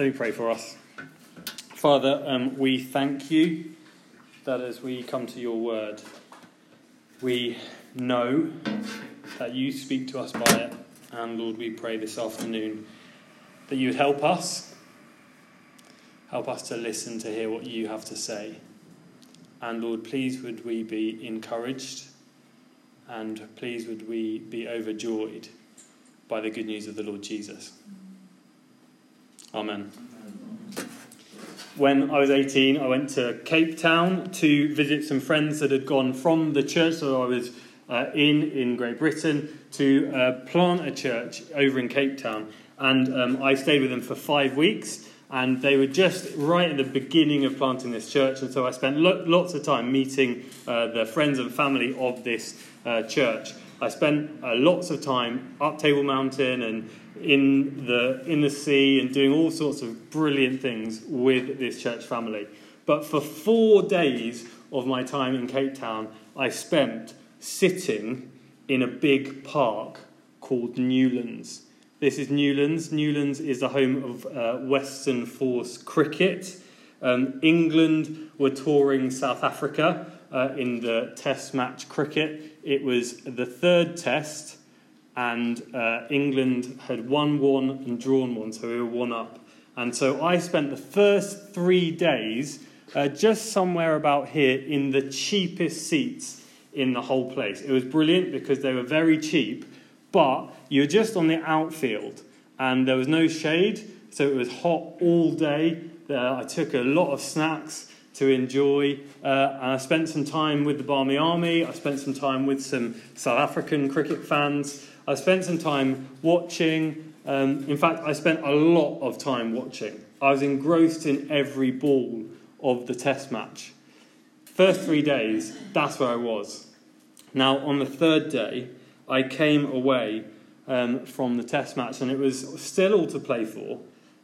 Let me pray for us. Father, um, we thank you that as we come to your word, we know that you speak to us by it. And Lord, we pray this afternoon that you would help us, help us to listen to hear what you have to say. And Lord, please would we be encouraged and please would we be overjoyed by the good news of the Lord Jesus. Amen. When I was 18, I went to Cape Town to visit some friends that had gone from the church that I was uh, in in Great Britain to uh, plant a church over in Cape Town. And um, I stayed with them for five weeks, and they were just right at the beginning of planting this church. And so I spent lo- lots of time meeting uh, the friends and family of this uh, church. I spent uh, lots of time up Table Mountain and in the in the sea and doing all sorts of brilliant things with this church family. But for four days of my time in Cape Town, I spent sitting in a big park called Newlands. This is Newlands. Newlands is the home of uh, Western Province cricket. Um, England were touring South Africa uh, in the Test match cricket. It was the third Test, and uh, England had won one and drawn one, so we were one up. And so I spent the first three days uh, just somewhere about here in the cheapest seats in the whole place. It was brilliant because they were very cheap, but you were just on the outfield and there was no shade, so it was hot all day. Uh, I took a lot of snacks to enjoy. Uh, and I spent some time with the Barmy Army. I spent some time with some South African cricket fans. I spent some time watching. Um, in fact, I spent a lot of time watching. I was engrossed in every ball of the test match. First three days, that's where I was. Now, on the third day, I came away um, from the test match and it was still all to play for.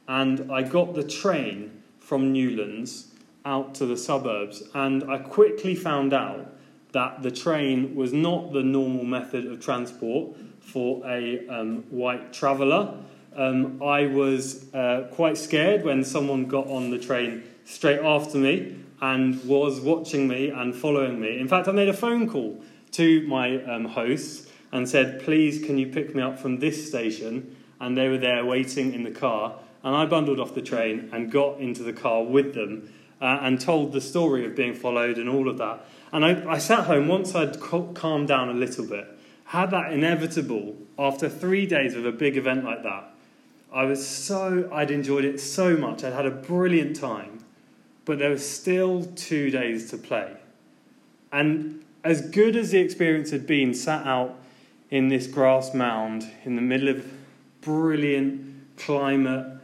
And I got the train from Newlands out to the suburbs, and I quickly found out that the train was not the normal method of transport for a um, white traveller. Um, I was uh, quite scared when someone got on the train straight after me and was watching me and following me. In fact, I made a phone call to my um, hosts and said, Please, can you pick me up from this station? And they were there waiting in the car. And I bundled off the train and got into the car with them uh, and told the story of being followed and all of that. And I, I sat home once I'd calmed down a little bit, had that inevitable after three days of a big event like that. I was so, I'd enjoyed it so much, I'd had a brilliant time, but there was still two days to play. And as good as the experience had been, sat out in this grass mound in the middle of brilliant climate,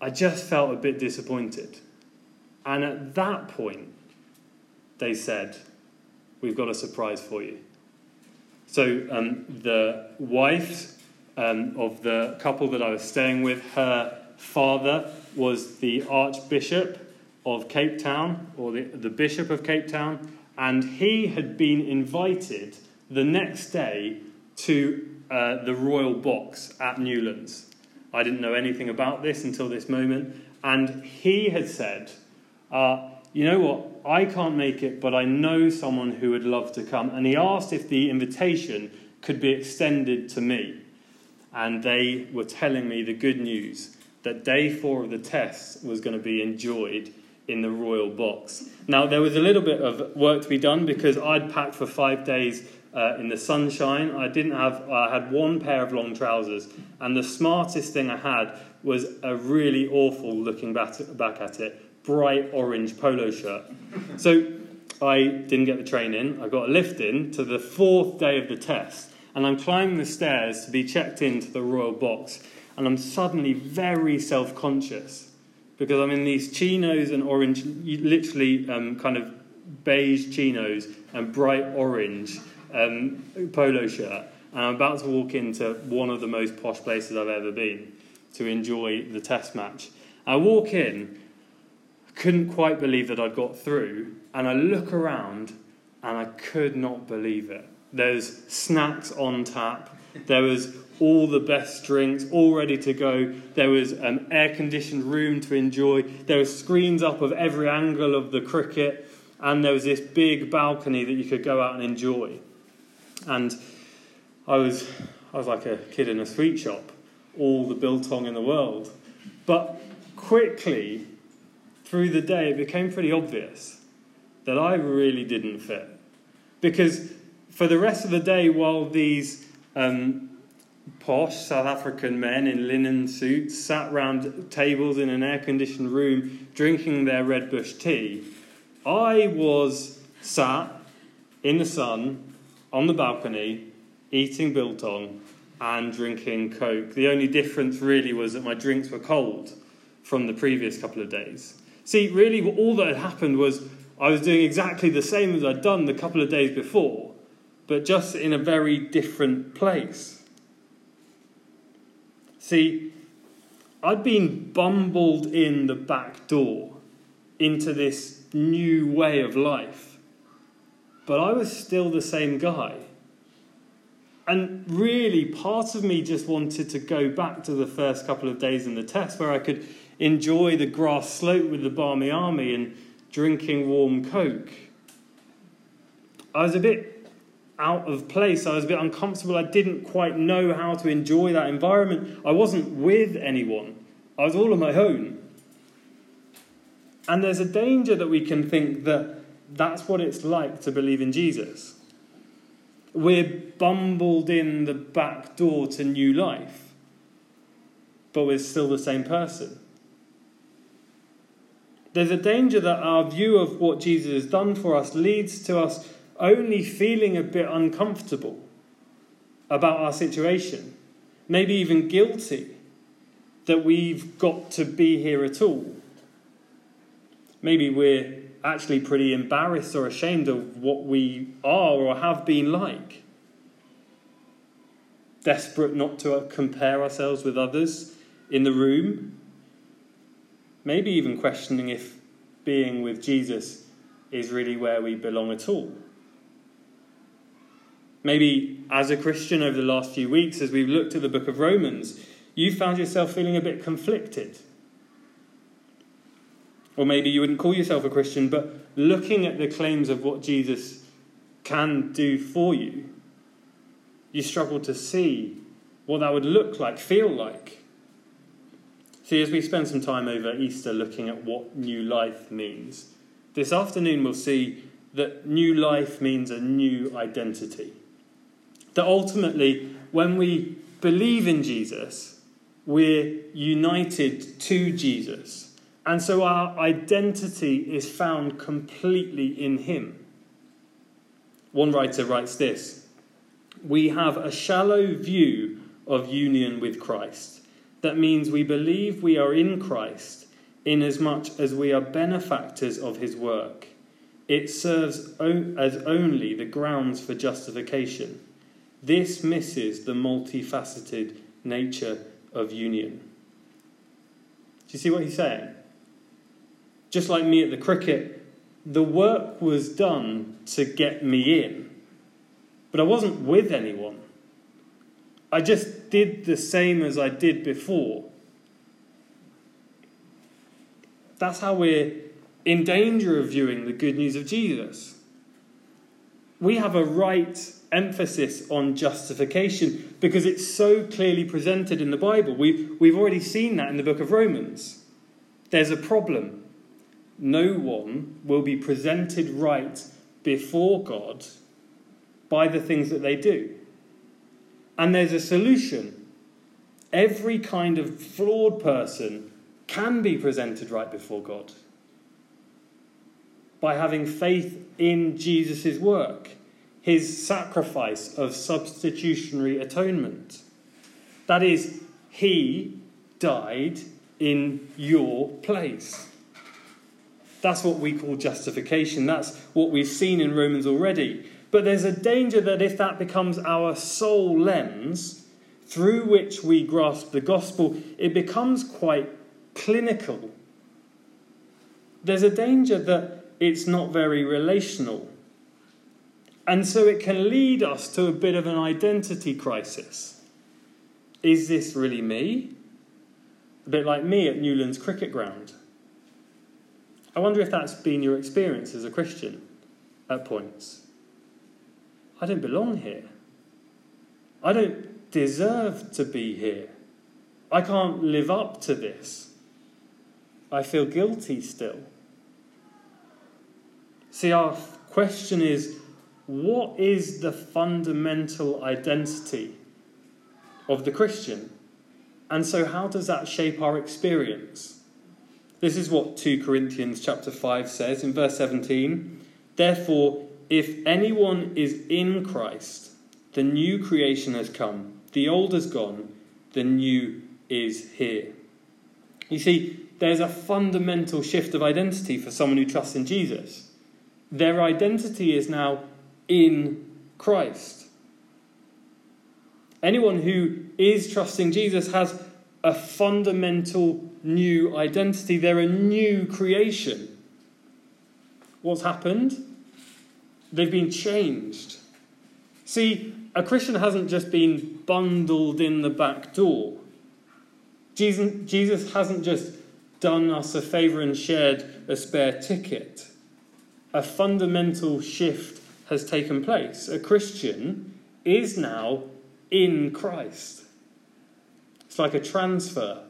I just felt a bit disappointed. And at that point, they said, We've got a surprise for you. So um, the wife um, of the couple that I was staying with, her father was the Archbishop of Cape Town, or the, the Bishop of Cape Town, and he had been invited the next day to uh, the royal box at Newlands. I didn't know anything about this until this moment, and he had said, uh, you know what? I can't make it, but I know someone who would love to come. And he asked if the invitation could be extended to me. And they were telling me the good news that day four of the test was going to be enjoyed in the royal box. Now, there was a little bit of work to be done because I'd packed for five days uh, in the sunshine. I didn't have, I had one pair of long trousers, and the smartest thing I had was a really awful, looking back, back at it, bright orange polo shirt. So I didn't get the train in. I got a lift in to the fourth day of the test, and I'm climbing the stairs to be checked into the royal box, and I'm suddenly very self conscious because I'm in these chinos and orange, literally um, kind of beige chinos and bright orange um, polo shirt. And I'm about to walk into one of the most posh places I've ever been to enjoy the test match. I walk in, couldn't quite believe that I'd got through, and I look around and I could not believe it. There's snacks on tap, there was all the best drinks, all ready to go. There was an air conditioned room to enjoy. There were screens up of every angle of the cricket, and there was this big balcony that you could go out and enjoy. And I was, I was like a kid in a sweet shop, all the biltong in the world. But quickly, through the day, it became pretty obvious that I really didn't fit. Because for the rest of the day, while these um, posh South African men in linen suits sat round tables in an air conditioned room drinking their red bush tea, I was sat in the sun on the balcony eating biltong and drinking Coke. The only difference really was that my drinks were cold from the previous couple of days. See, really, all that had happened was I was doing exactly the same as I'd done the couple of days before, but just in a very different place. See, I'd been bumbled in the back door into this new way of life, but I was still the same guy. And really, part of me just wanted to go back to the first couple of days in the test where I could enjoy the grass slope with the Barmy Army and drinking warm Coke. I was a bit out of place. I was a bit uncomfortable. I didn't quite know how to enjoy that environment. I wasn't with anyone, I was all on my own. And there's a danger that we can think that that's what it's like to believe in Jesus. We're bumbled in the back door to new life, but we're still the same person. There's a danger that our view of what Jesus has done for us leads to us only feeling a bit uncomfortable about our situation, maybe even guilty that we've got to be here at all. Maybe we're actually pretty embarrassed or ashamed of what we are or have been like. Desperate not to uh, compare ourselves with others in the room. Maybe even questioning if being with Jesus is really where we belong at all. Maybe as a Christian over the last few weeks, as we've looked at the book of Romans, you found yourself feeling a bit conflicted or maybe you wouldn't call yourself a Christian, but looking at the claims of what Jesus can do for you, you struggle to see what that would look like, feel like. See, as we spend some time over Easter looking at what new life means, this afternoon we'll see that new life means a new identity. That ultimately, when we believe in Jesus, we're united to Jesus. And so our identity is found completely in Him. One writer writes this We have a shallow view of union with Christ. That means we believe we are in Christ inasmuch as we are benefactors of His work. It serves as only the grounds for justification. This misses the multifaceted nature of union. Do you see what he's saying? Just like me at the cricket, the work was done to get me in. But I wasn't with anyone. I just did the same as I did before. That's how we're in danger of viewing the good news of Jesus. We have a right emphasis on justification because it's so clearly presented in the Bible. We've, we've already seen that in the book of Romans. There's a problem no one will be presented right before God by the things that they do. And there's a solution. Every kind of flawed person can be presented right before God by having faith in Jesus' work, his sacrifice of substitutionary atonement. That is, he died in your place. That's what we call justification. That's what we've seen in Romans already. But there's a danger that if that becomes our sole lens through which we grasp the gospel, it becomes quite clinical. There's a danger that it's not very relational. And so it can lead us to a bit of an identity crisis. is this really me? A bit like me at Newlands Cricket Ground. I wonder if that's been your experience as a Christian at points. I don't belong here. I don't deserve to be here. I can't live up to this. I feel guilty still. See, our question is what is the fundamental identity of the Christian? And so, how does that shape our experience? This is what 2 Corinthians chapter 5 says in verse 17. Therefore, if anyone is in Christ, the new creation has come, the old has gone, the new is here. You see, there's a fundamental shift of identity for someone who trusts in Jesus. Their identity is now in Christ. Anyone who is trusting Jesus has a fundamental new identity. They're a new creation. What's happened? They've been changed. See, a Christian hasn't just been bundled in the back door. Jesus, hasn't just done us a favour and shared a spare ticket. A fundamental shift has taken place. A Christian is now in Christ. It's like a transfer.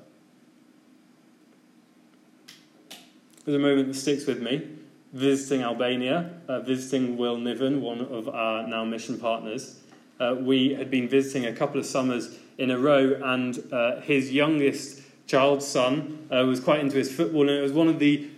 There's a moment that sticks with me. Visiting Albania, uh, visiting Will Niven, one of our now mission partners. Uh, we had been visiting a couple of summers in a row, and uh, his youngest child's son uh, was quite into his football, and it was one of the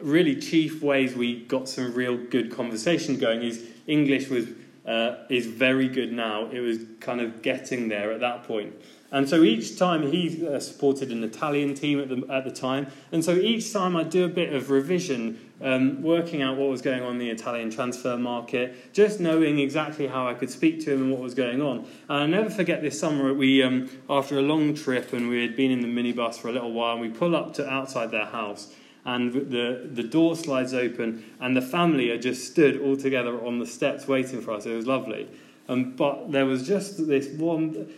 really chief ways we got some real good conversation going. His English was uh, is very good now. It was kind of getting there at that point. And so each time he uh, supported an Italian team at the, at the time. And so each time I'd do a bit of revision, um, working out what was going on in the Italian transfer market, just knowing exactly how I could speak to him and what was going on. And I'll never forget this summer, we, um, after a long trip and we had been in the minibus for a little while, and we pull up to outside their house and the, the door slides open, and the family are just stood all together on the steps waiting for us. It was lovely. Um, but there was just this one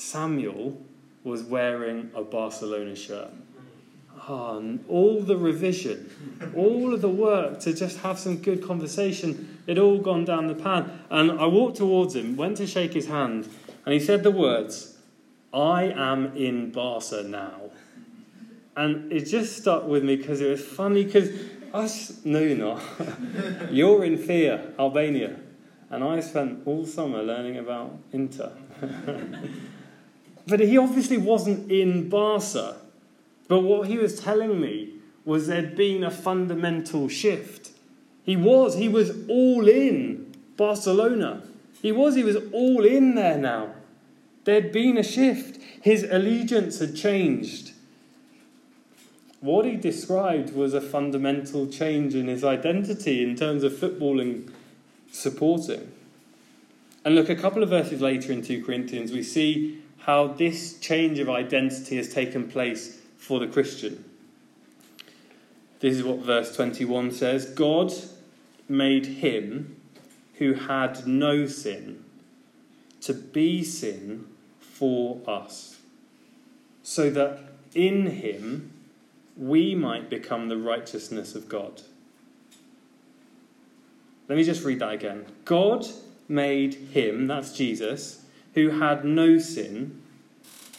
Samuel was wearing a Barcelona shirt. Oh, all the revision, all of the work to just have some good conversation, it all gone down the pan. And I walked towards him, went to shake his hand, and he said the words, I am in Barca now. And it just stuck with me because it was funny because us, no, you're not. you're in Fier, Albania. And I spent all summer learning about Inter. but he obviously wasn't in Barca. But what he was telling me was there'd been a fundamental shift. He was, he was all in Barcelona. He was, he was all in there now. There'd been a shift. His allegiance had changed. What he described was a fundamental change in his identity in terms of footballing supporting. And look, a couple of verses later in 2 Corinthians, we see how this change of identity has taken place for the Christian. This is what verse 21 says God made him who had no sin to be sin for us, so that in him we might become the righteousness of God. Let me just read that again. God made him, that's Jesus, who had no sin,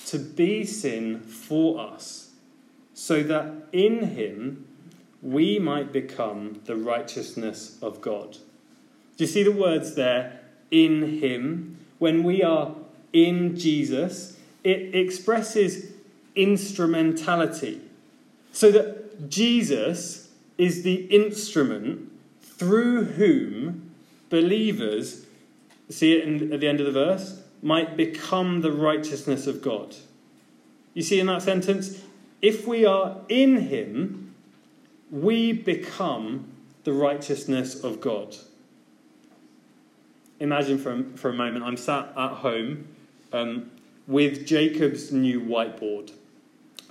to be sin for us, so that in him we might become the righteousness of God. Do you see the words there? In him. When we are in Jesus, it expresses instrumentality. So that Jesus is the instrument through whom believers, see it in, at the end of the verse, might become the righteousness of God. You see in that sentence, if we are in Him, we become the righteousness of God. Imagine for a, for a moment, I'm sat at home um, with Jacob's new whiteboard.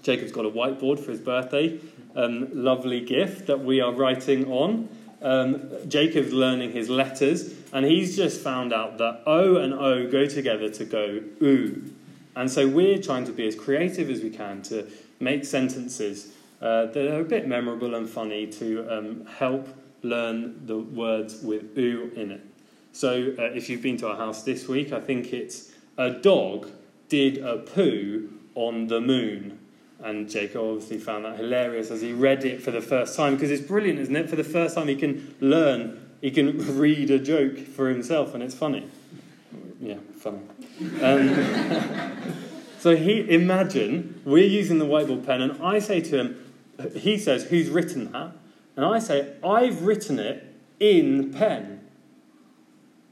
Jacob's got a whiteboard for his birthday. Um, lovely gift that we are writing on. Um, Jacob's learning his letters, and he's just found out that O and O go together to go oo. And so we're trying to be as creative as we can to make sentences uh, that are a bit memorable and funny to um, help learn the words with oo in it. So uh, if you've been to our house this week, I think it's a dog did a poo on the moon. And Jacob obviously found that hilarious as he read it for the first time because it's brilliant, isn't it? For the first time, he can learn, he can read a joke for himself, and it's funny. Yeah, funny. Um, so he imagine we're using the whiteboard pen, and I say to him, he says, "Who's written that?" And I say, "I've written it in pen."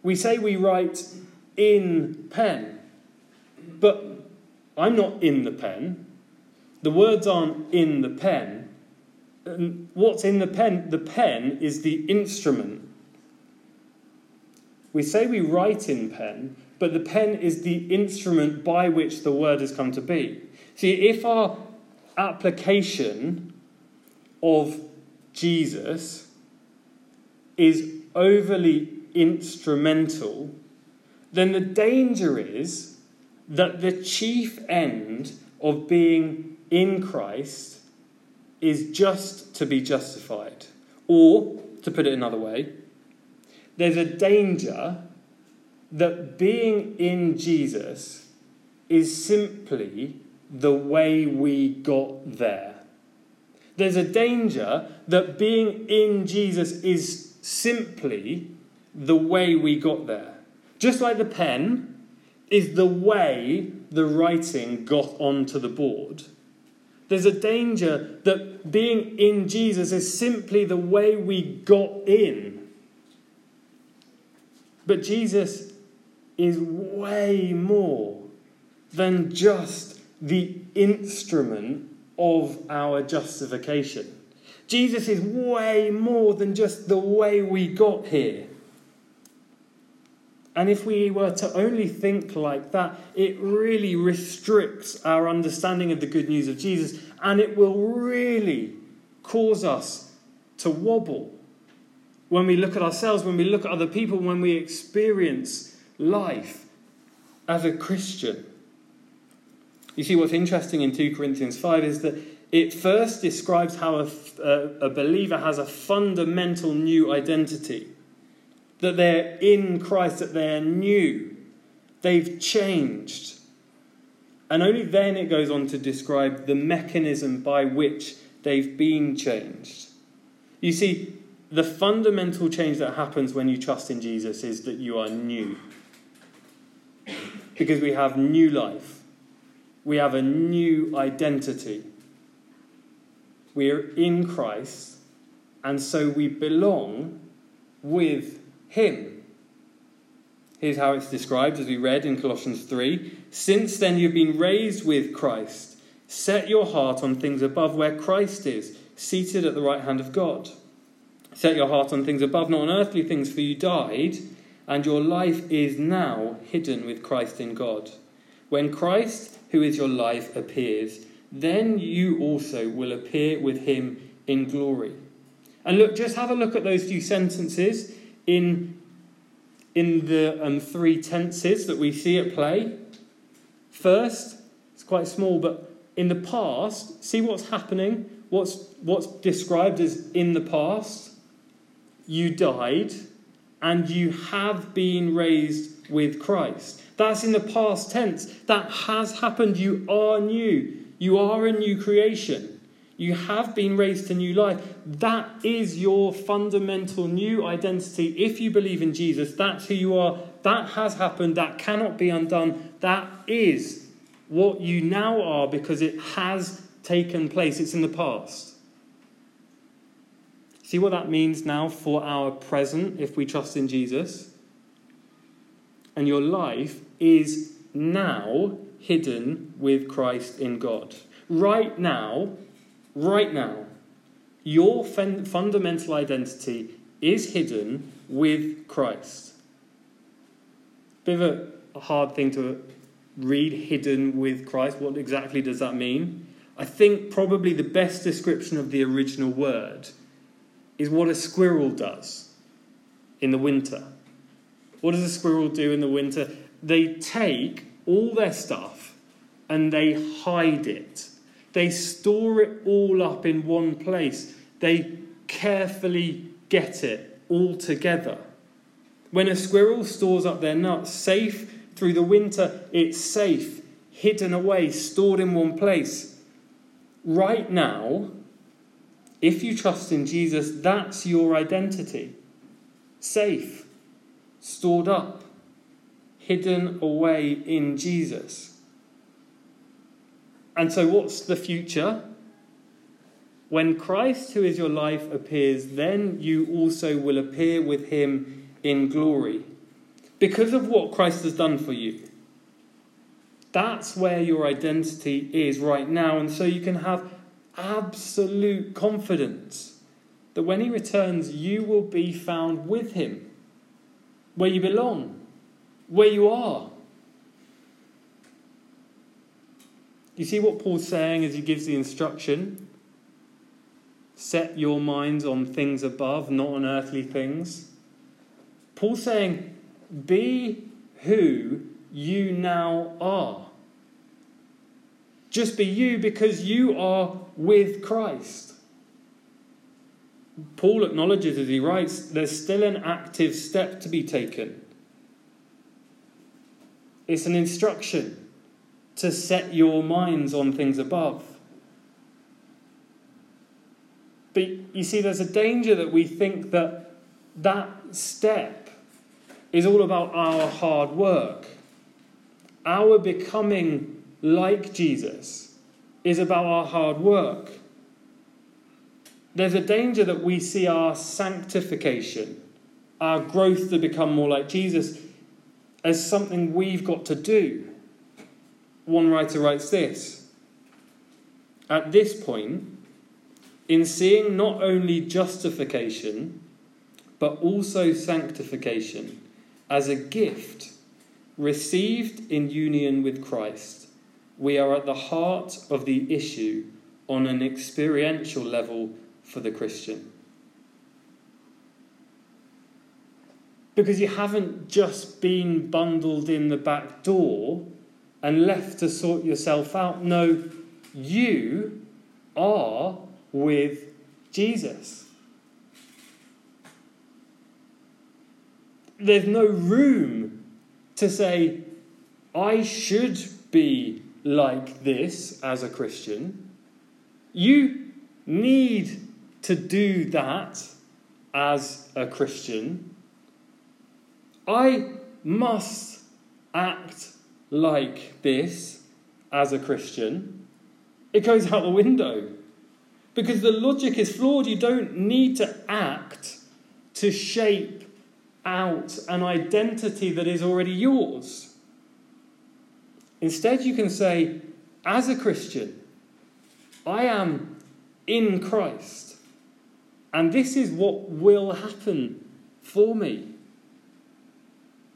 We say we write in pen, but I'm not in the pen. The words aren't in the pen. What's in the pen? The pen is the instrument. We say we write in pen, but the pen is the instrument by which the word has come to be. See, if our application of Jesus is overly instrumental, then the danger is that the chief end of being in Christ is just to be justified. Or, to put it another way, there's a danger that being in Jesus is simply the way we got there. There's a danger that being in Jesus is simply the way we got there. Just like the pen is the way the writing got onto the board. There's a danger that being in Jesus is simply the way we got in. But Jesus is way more than just the instrument of our justification. Jesus is way more than just the way we got here. And if we were to only think like that, it really restricts our understanding of the good news of Jesus and it will really cause us to wobble when we look at ourselves, when we look at other people, when we experience life as a Christian. You see, what's interesting in 2 Corinthians 5 is that it first describes how a, a, believer has a fundamental new identity that they're in Christ, that they're new, they've changed. And only then it goes on to describe the mechanism by which they've been changed. You see, the fundamental change that happens when you trust in Jesus is that you are new. Because we have new life, we have a new identity. We are in Christ, and so we belong with him. Here's how it's described as we read in Colossians 3 Since then you've been raised with Christ. Set your heart on things above where Christ is, seated at the right hand of God. Set your heart on things above, not on earthly things, for you died, and your life is now hidden with Christ in God. When Christ, who is your life, appears, then you also will appear with him in glory. And look, just have a look at those few sentences in, in the um, three tenses that we see at play. First, it's quite small, but in the past, see what's happening, what's, what's described as in the past. You died and you have been raised with Christ. That's in the past tense. That has happened. You are new. You are a new creation. You have been raised to new life. That is your fundamental new identity. If you believe in Jesus, that's who you are. That has happened. That cannot be undone. That is what you now are because it has taken place. It's in the past. See what that means now for our present if we trust in Jesus? And your life is now hidden with Christ in God. Right now, right now, your fun- fundamental identity is hidden with Christ. Bit of a hard thing to read, hidden with Christ. What exactly does that mean? I think probably the best description of the original word is what a squirrel does in the winter. What does a squirrel do in the winter? They take all their stuff and they hide it. They store it all up in one place. They carefully get it all together. When a squirrel stores up their nuts safe through the winter, it's safe, hidden away, stored in one place. Right now, if you trust in Jesus, that's your identity. Safe, stored up, hidden away in Jesus. And so, what's the future? When Christ, who is your life, appears, then you also will appear with him in glory. Because of what Christ has done for you. That's where your identity is right now. And so you can have absolute confidence that when he returns, you will be found with him, where you belong, where you are. You see what Paul's saying as he gives the instruction? Set your minds on things above, not on earthly things. Paul's saying, be who you now are. Just be you because you are with Christ. Paul acknowledges as he writes, there's still an active step to be taken. It's an instruction to set your minds on things above. But you see, there's a danger that we think that that step is all about our hard work. Our becoming like Jesus is about our hard work. There's a danger that we see our sanctification, our growth to become more like Jesus, as something we've got to do. One writer writes this At this point, in seeing not only justification, but also sanctification as a gift received in union with Christ, we are at the heart of the issue on an experiential level for the Christian. Because you haven't just been bundled in the back door and left to sort yourself out. No, you are with Jesus. There's no room to say, I should be like this as a Christian. You need to do that as a Christian. I must act like this as a Christian. It goes out the window. Because the logic is flawed. You don't need to act to shape out an identity that is already yours. Instead, you can say, as a Christian, I am in Christ. And this is what will happen for me.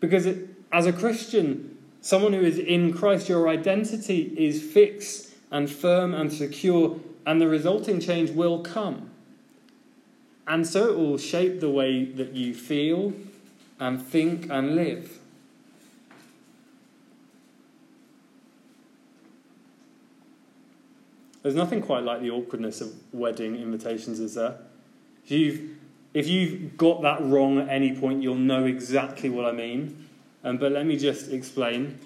Because it, as a Christian, someone who is in Christ, your identity is fixed and firm and secure, and the resulting change will come. And so it will shape the way that you feel and think and live. There's nothing quite like the awkwardness of wedding invitations, is there? If you've, if you've got that wrong at any point, you'll know exactly what I mean. Um, but let me just explain,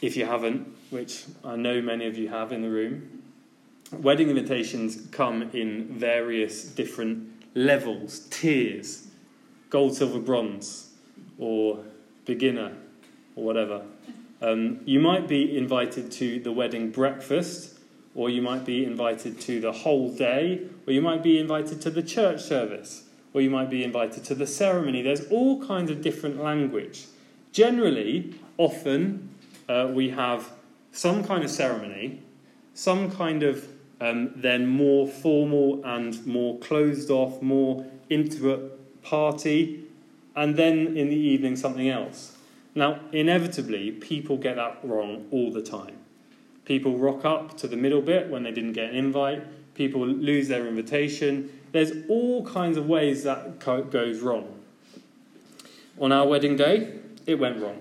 if you haven't, which I know many of you have in the room. Wedding invitations come in various different levels, tiers gold, silver, bronze, or beginner, or whatever. Um, you might be invited to the wedding breakfast, or you might be invited to the whole day, or you might be invited to the church service, or you might be invited to the ceremony. There's all kinds of different language. Generally, often uh, we have some kind of ceremony, some kind of um, then more formal and more closed off, more intimate party, and then in the evening something else. Now, inevitably, people get that wrong all the time. People rock up to the middle bit when they didn't get an invite. People lose their invitation. There's all kinds of ways that goes wrong. On our wedding day, it went wrong.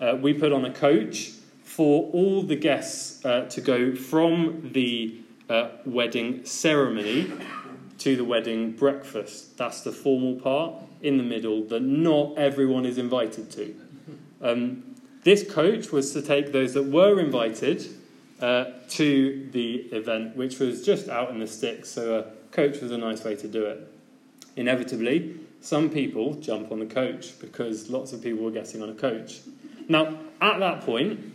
Uh, we put on a coach for all the guests uh, to go from the uh, wedding ceremony to the wedding breakfast. That's the formal part in the middle that not everyone is invited to. Um, this coach was to take those that were invited uh, to the event, which was just out in the sticks, so a coach was a nice way to do it. Inevitably, some people jump on the coach because lots of people were getting on a coach. Now, at that point,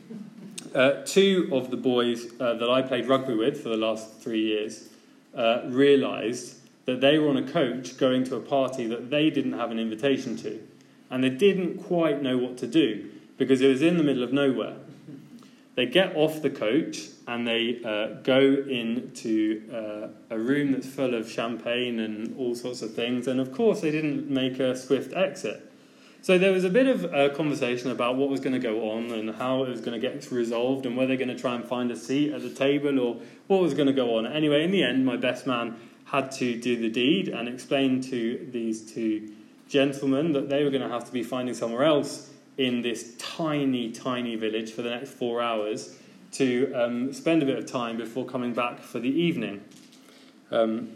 uh, two of the boys uh, that I played rugby with for the last three years uh, realised that they were on a coach going to a party that they didn't have an invitation to. And they didn't quite know what to do because it was in the middle of nowhere. They get off the coach and they uh, go into uh, a room that's full of champagne and all sorts of things. And of course, they didn't make a swift exit. So there was a bit of a conversation about what was going to go on and how it was going to get resolved and whether they're going to try and find a seat at the table or what was going to go on. Anyway, in the end, my best man had to do the deed and explain to these two gentlemen that they were going to have to be finding somewhere else in this tiny, tiny village for the next four hours to um, spend a bit of time before coming back for the evening. Um,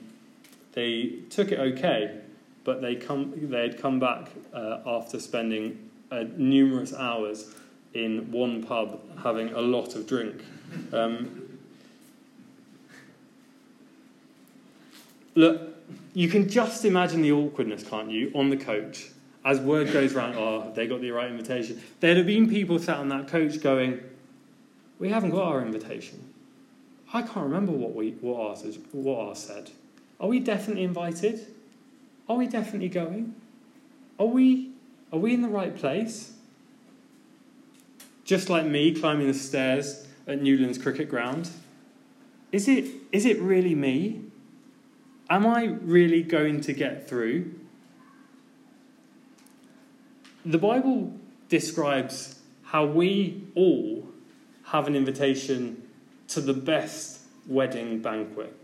they took it okay, but they come they had come back uh, after spending uh, numerous hours in one pub having a lot of drink. Um, look, you can just imagine the awkwardness, can't you, on the coach as word goes around. Oh, they got the right invitation. There'd have been people sat on that coach going, "We haven't got our invitation." I can't remember what we what ours what ours said. Are we definitely invited? Are we definitely going? Are we, are we in the right place? Just like me climbing the stairs at Newlands Cricket Ground. Is it, is it really me? Am I really going to get through? The Bible describes how we all have an invitation to the best wedding banquet.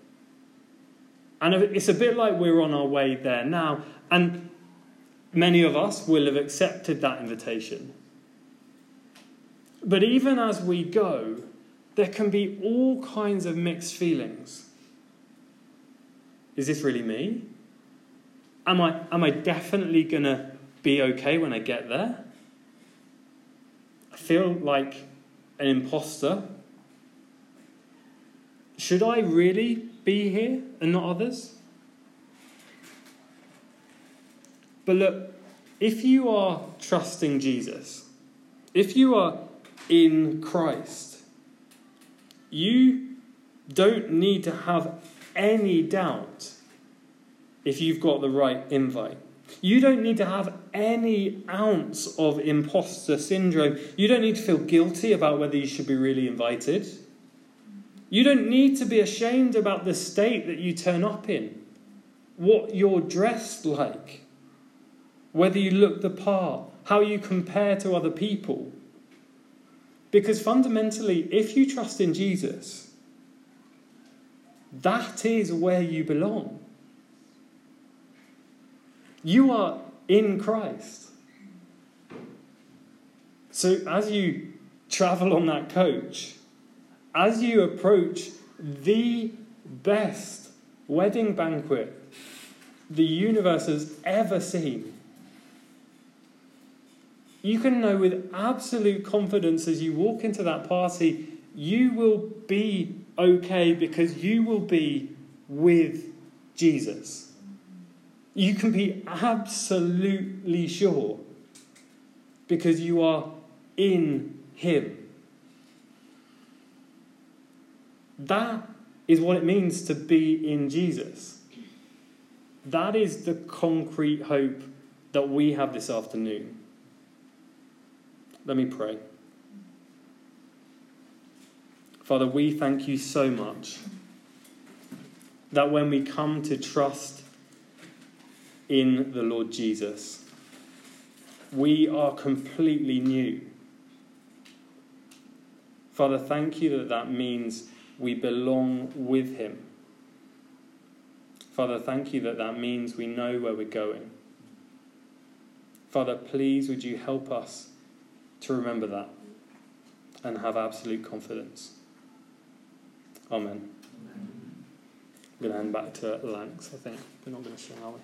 And it's a bit like we're on our way there now. And many of us will have accepted that invitation. But even as we go, there can be all kinds of mixed feelings. Is this really me? Am I, am I definitely going to be okay when I get there? I feel like an imposter. Should I really be here and not others? But look, if you are trusting Jesus, if you are in Christ, you don't need to have any doubt if you've got the right invite. You don't need to have any ounce of imposter syndrome. You don't need to feel guilty about whether you should be really invited. You don't need to be ashamed about the state that you turn up in, what you're dressed like, whether you look the part, how you compare to other people. Because fundamentally, if you trust in Jesus, that is where you belong. You are in Christ. So as you travel on that coach, as you approach the best wedding banquet the universe has ever seen, you can know with absolute confidence as you walk into that party, you will be okay because you will be with Jesus. You can be absolutely sure because you are in Him. That is what it means to be in Jesus. That is the concrete hope that we have this afternoon. Let me pray. Father, we thank you so much that when we come to trust in the Lord Jesus, we are completely new. Father, thank you that that means we belong with Him. Father, thank you that that means we know where we're going. Father, please would you help us to remember that? and have absolute confidence. Amen. I'm going to hand back to Lance, I think. We're not going to sing, are we?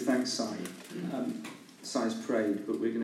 Thanks, Si. Um, Si's prayed, but we're going